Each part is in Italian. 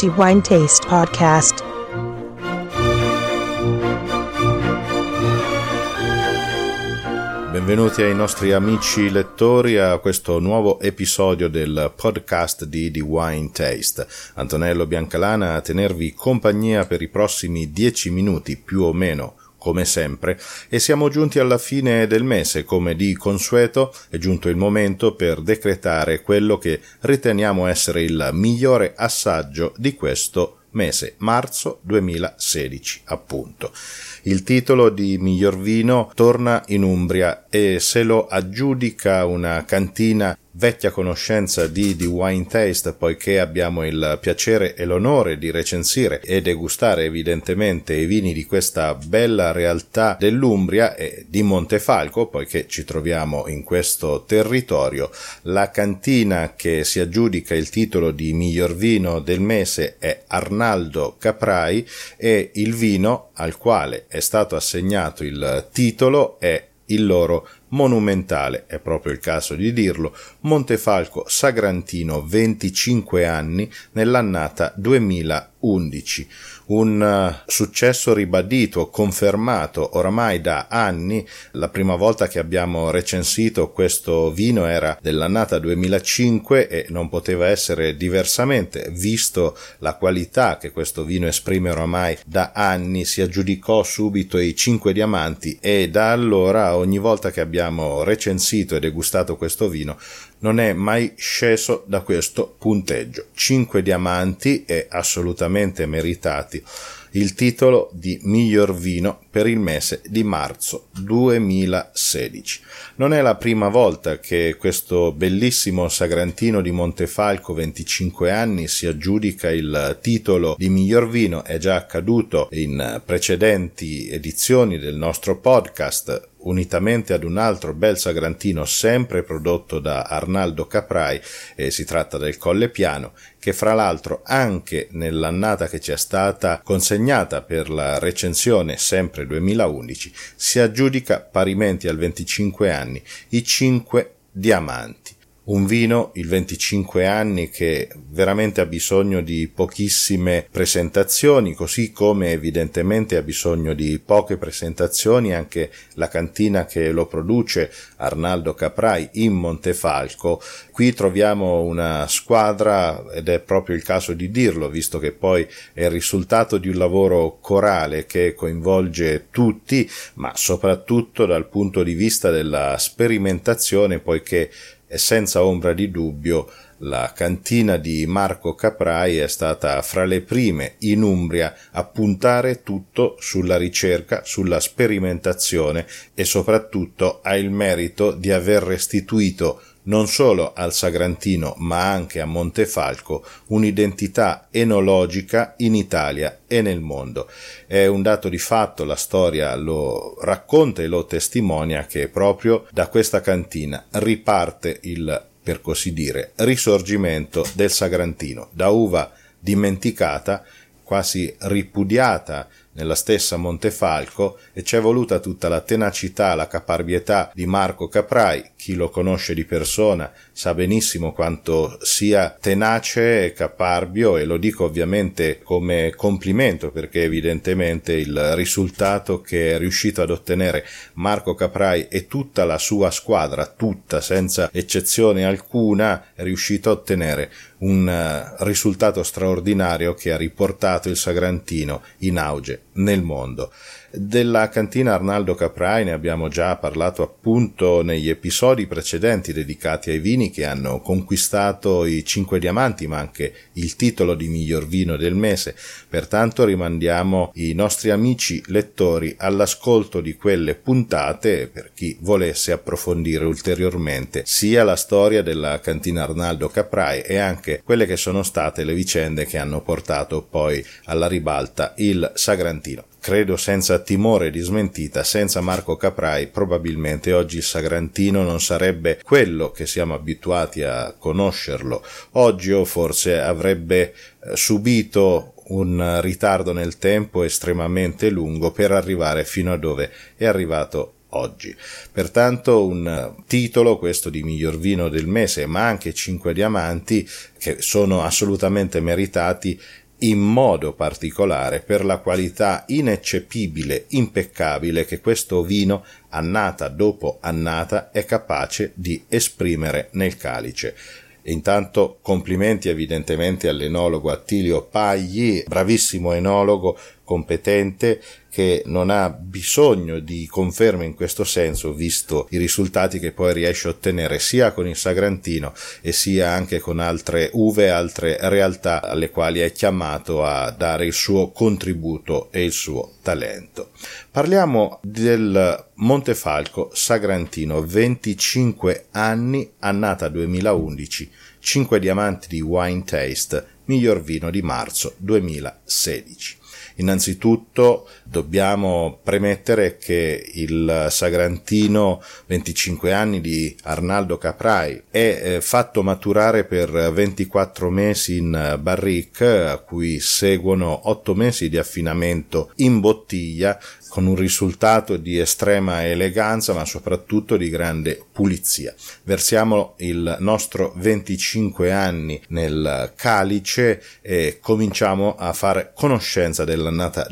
The Wine Taste Podcast. Benvenuti ai nostri amici lettori a questo nuovo episodio del podcast di The Wine Taste. Antonello Biancalana a tenervi compagnia per i prossimi dieci minuti più o meno come sempre, e siamo giunti alla fine del mese, come di consueto è giunto il momento per decretare quello che riteniamo essere il migliore assaggio di questo mese, marzo 2016, appunto. Il titolo di miglior vino torna in Umbria e se lo aggiudica una cantina vecchia conoscenza di The Wine Taste poiché abbiamo il piacere e l'onore di recensire e degustare evidentemente i vini di questa bella realtà dell'Umbria e di Montefalco poiché ci troviamo in questo territorio. La cantina che si aggiudica il titolo di miglior vino del mese è Arnaldo Caprai e il vino al quale è stato assegnato il titolo è il loro monumentale, è proprio il caso di dirlo, Montefalco Sagrantino 25 anni nell'annata 2011 un eh, successo ribadito, confermato oramai da anni. La prima volta che abbiamo recensito questo vino era dell'annata 2005 e non poteva essere diversamente, visto la qualità che questo vino esprime oramai da anni, si aggiudicò subito i 5 diamanti e da allora ogni volta che abbiamo recensito e degustato questo vino non è mai sceso da questo punteggio. 5 diamanti e assolutamente meritati il titolo di miglior vino per il mese di marzo 2016. Non è la prima volta che questo bellissimo sagrantino di Montefalco 25 anni si aggiudica il titolo di miglior vino, è già accaduto in precedenti edizioni del nostro podcast unitamente ad un altro bel sagrantino sempre prodotto da Arnaldo Caprai, e si tratta del Colle Piano, che fra l'altro anche nell'annata che ci è stata consegnata per la recensione sempre 2011 si aggiudica parimenti al 25 anni i 5 diamanti un vino, il 25 anni, che veramente ha bisogno di pochissime presentazioni, così come evidentemente ha bisogno di poche presentazioni anche la cantina che lo produce, Arnaldo Caprai, in Montefalco. Qui troviamo una squadra, ed è proprio il caso di dirlo, visto che poi è il risultato di un lavoro corale che coinvolge tutti, ma soprattutto dal punto di vista della sperimentazione, poiché e senza ombra di dubbio la cantina di Marco Caprai è stata fra le prime in Umbria a puntare tutto sulla ricerca, sulla sperimentazione e soprattutto ha il merito di aver restituito non solo al Sagrantino ma anche a Montefalco un'identità enologica in Italia e nel mondo. È un dato di fatto, la storia lo racconta e lo testimonia che proprio da questa cantina riparte il, per così dire, risorgimento del Sagrantino, da uva dimenticata, quasi ripudiata nella stessa Montefalco e c'è voluta tutta la tenacità, la caparbietà di Marco Caprai, chi lo conosce di persona sa benissimo quanto sia tenace e caparbio e lo dico ovviamente come complimento perché evidentemente il risultato che è riuscito ad ottenere Marco Caprai e tutta la sua squadra, tutta senza eccezione alcuna, è riuscito a ottenere un eh, risultato straordinario che ha riportato il Sagrantino in auge nel mondo. Della cantina Arnaldo Caprai ne abbiamo già parlato appunto negli episodi precedenti dedicati ai vini che hanno conquistato i cinque diamanti ma anche il titolo di miglior vino del mese, pertanto rimandiamo i nostri amici lettori all'ascolto di quelle puntate per chi volesse approfondire ulteriormente sia la storia della cantina Arnaldo Caprai e anche quelle che sono state le vicende che hanno portato poi alla ribalta il Sagrantino credo senza timore di smentita, senza Marco Caprai probabilmente oggi il Sagrantino non sarebbe quello che siamo abituati a conoscerlo. Oggi o forse avrebbe eh, subito un ritardo nel tempo estremamente lungo per arrivare fino a dove è arrivato oggi. Pertanto un titolo, questo di miglior vino del mese, ma anche cinque diamanti, che sono assolutamente meritati in modo particolare per la qualità ineccepibile, impeccabile che questo vino annata dopo annata è capace di esprimere nel calice. Intanto complimenti evidentemente all'enologo Attilio Pagli, bravissimo enologo, competente, che non ha bisogno di conferme in questo senso, visto i risultati che poi riesce a ottenere sia con il Sagrantino e sia anche con altre uve, altre realtà alle quali è chiamato a dare il suo contributo e il suo talento. Parliamo del Montefalco Sagrantino, 25 anni, annata 2011, 5 diamanti di Wine Taste, miglior vino di marzo 2016. Innanzitutto dobbiamo premettere che il Sagrantino 25 anni di Arnaldo Caprai è eh, fatto maturare per 24 mesi in barrique a cui seguono 8 mesi di affinamento in bottiglia con un risultato di estrema eleganza ma soprattutto di grande pulizia. Versiamo il nostro 25 anni nel calice e cominciamo a fare conoscenza dell'annata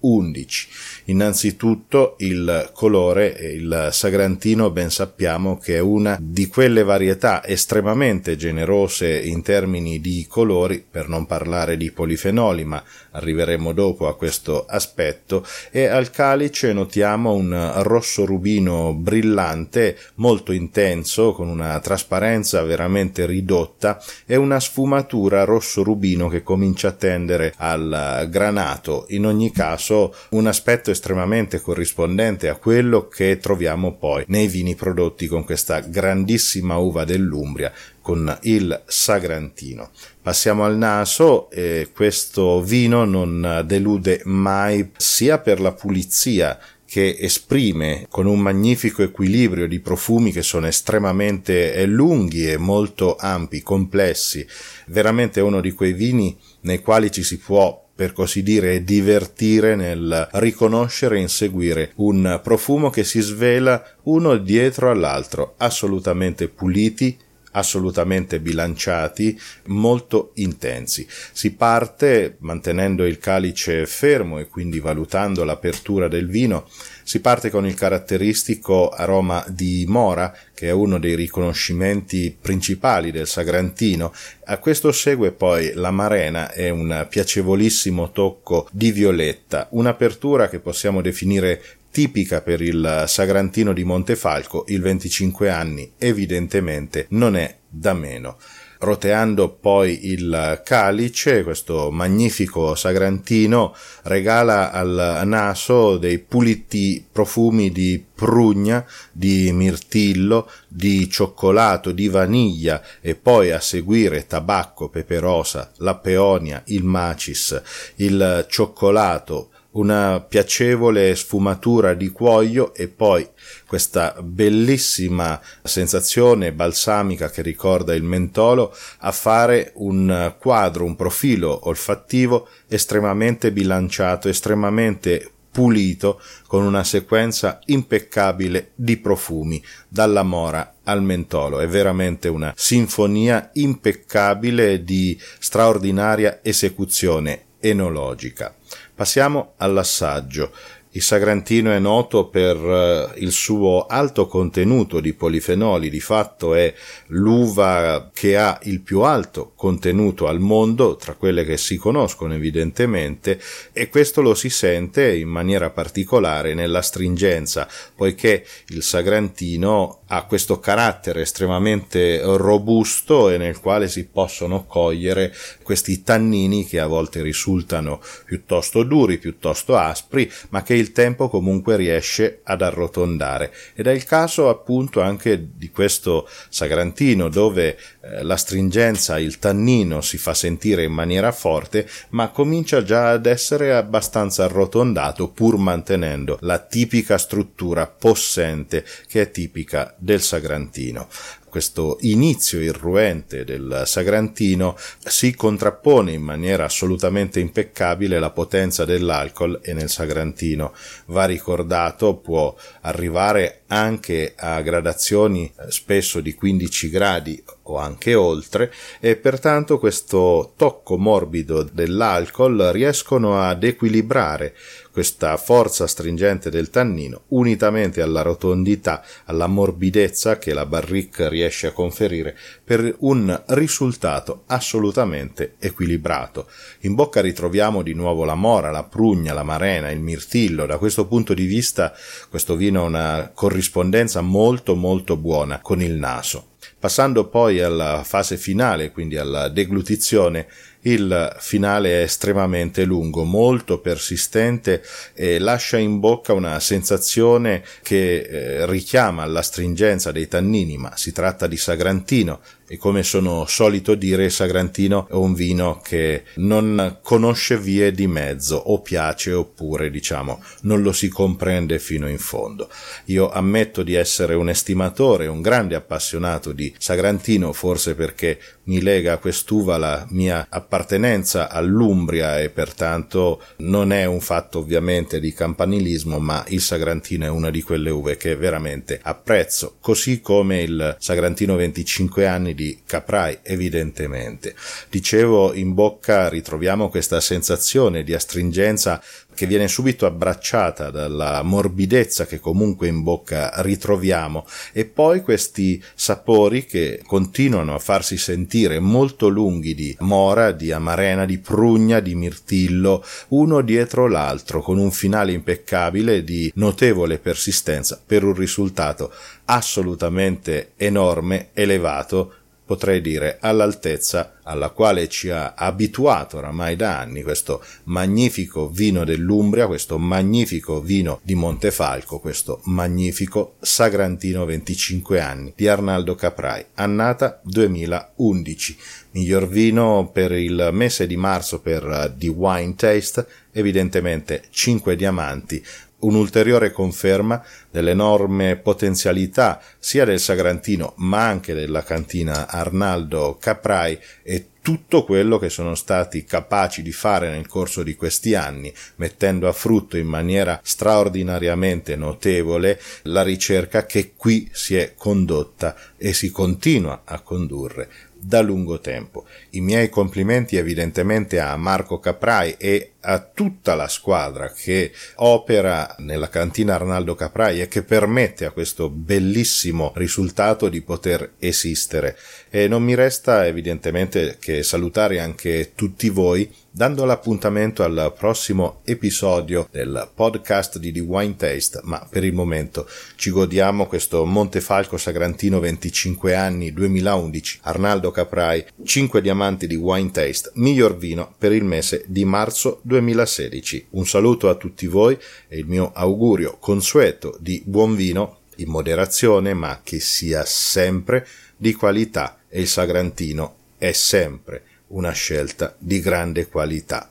2011. Innanzitutto il colore, il sagrantino ben sappiamo che è una di quelle varietà estremamente generose in termini di colori, per non parlare di polifenoli, ma arriveremo dopo a questo aspetto, e al calice notiamo un rosso rubino brillante, molto intenso, con una trasparenza veramente ridotta e una sfumatura rosso rubino che comincia a tendere al granato. In ogni caso un aspetto estremamente corrispondente a quello che troviamo poi nei vini prodotti con questa grandissima uva dell'Umbria con il Sagrantino. Passiamo al naso e questo vino non delude mai sia per la pulizia che esprime con un magnifico equilibrio di profumi che sono estremamente lunghi e molto ampi, complessi. Veramente uno di quei vini nei quali ci si può per così dire, divertire nel riconoscere e inseguire un profumo che si svela uno dietro all'altro, assolutamente puliti, assolutamente bilanciati, molto intensi. Si parte mantenendo il calice fermo e quindi valutando l'apertura del vino si parte con il caratteristico aroma di mora, che è uno dei riconoscimenti principali del Sagrantino. A questo segue poi la marena e un piacevolissimo tocco di violetta, un'apertura che possiamo definire tipica per il Sagrantino di Montefalco, il 25 anni evidentemente non è da meno. Roteando poi il calice, questo magnifico sagrantino regala al naso dei puliti profumi di prugna, di mirtillo, di cioccolato, di vaniglia e poi a seguire tabacco, peperosa, la peonia, il macis, il cioccolato, una piacevole sfumatura di cuoio e poi questa bellissima sensazione balsamica che ricorda il mentolo a fare un quadro, un profilo olfattivo estremamente bilanciato, estremamente pulito con una sequenza impeccabile di profumi dalla mora al mentolo. È veramente una sinfonia impeccabile di straordinaria esecuzione enologica passiamo all'assaggio il Sagrantino è noto per uh, il suo alto contenuto di polifenoli, di fatto è l'uva che ha il più alto contenuto al mondo, tra quelle che si conoscono evidentemente, e questo lo si sente in maniera particolare nella stringenza, poiché il Sagrantino ha questo carattere estremamente robusto e nel quale si possono cogliere questi tannini che a volte risultano piuttosto duri, piuttosto aspri, ma che il tempo comunque riesce ad arrotondare. Ed è il caso appunto anche di questo sagrantino dove eh, la stringenza, il tannino si fa sentire in maniera forte, ma comincia già ad essere abbastanza arrotondato pur mantenendo la tipica struttura possente che è tipica del sagrantino. Questo inizio irruente del Sagrantino si contrappone in maniera assolutamente impeccabile la potenza dell'alcol e nel Sagrantino. Va ricordato, può arrivare anche a gradazioni eh, spesso di 15 gradi o anche oltre e pertanto questo tocco morbido dell'alcol riescono ad equilibrare questa forza stringente del tannino unitamente alla rotondità, alla morbidezza che la barrique riesce a conferire per un risultato assolutamente equilibrato. In bocca ritroviamo di nuovo la mora, la prugna, la marena, il mirtillo. Da questo punto di vista questo vino ha una corrispondenza molto molto buona con il naso. Passando poi alla fase finale, quindi alla deglutizione, il finale è estremamente lungo, molto persistente e lascia in bocca una sensazione che eh, richiama l'astringenza dei tannini, ma si tratta di Sagrantino, e come sono solito dire Sagrantino è un vino che non conosce vie di mezzo o piace oppure diciamo non lo si comprende fino in fondo. Io ammetto di essere un estimatore, un grande appassionato di Sagrantino forse perché mi lega a quest'uva la mia appartenenza all'Umbria e pertanto non è un fatto ovviamente di campanilismo ma il Sagrantino è una di quelle uve che veramente apprezzo così come il Sagrantino 25 anni di Caprai, evidentemente. Dicevo, in bocca ritroviamo questa sensazione di astringenza che viene subito abbracciata dalla morbidezza che comunque in bocca ritroviamo e poi questi sapori che continuano a farsi sentire molto lunghi di mora, di amarena, di prugna, di mirtillo, uno dietro l'altro con un finale impeccabile di notevole persistenza per un risultato assolutamente enorme, elevato potrei dire all'altezza alla quale ci ha abituato oramai da anni questo magnifico vino dell'Umbria, questo magnifico vino di Montefalco, questo magnifico Sagrantino 25 anni di Arnaldo Caprai, annata 2011. Miglior vino per il mese di marzo per The Wine Taste, evidentemente 5 diamanti, un'ulteriore conferma dell'enorme potenzialità sia del Sagrantino ma anche della cantina Arnaldo Caprai e tutto quello che sono stati capaci di fare nel corso di questi anni, mettendo a frutto in maniera straordinariamente notevole la ricerca che qui si è condotta e si continua a condurre da lungo tempo. I miei complimenti evidentemente a Marco Caprai e a tutta la squadra che opera nella cantina Arnaldo Caprai e che permette a questo bellissimo risultato di poter esistere. E non mi resta evidentemente che salutare anche tutti voi dando l'appuntamento al prossimo episodio del podcast di The Wine Taste, ma per il momento ci godiamo questo Montefalco Sagrantino 25 anni 2011, Arnaldo Caprai, 5 diamanti di Wine Taste, miglior vino per il mese di marzo 2016. Un saluto a tutti voi e il mio augurio consueto di buon vino in moderazione, ma che sia sempre di qualità e il Sagrantino è sempre una scelta di grande qualità.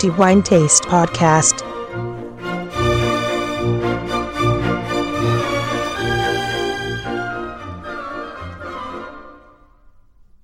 The Wine Taste Podcast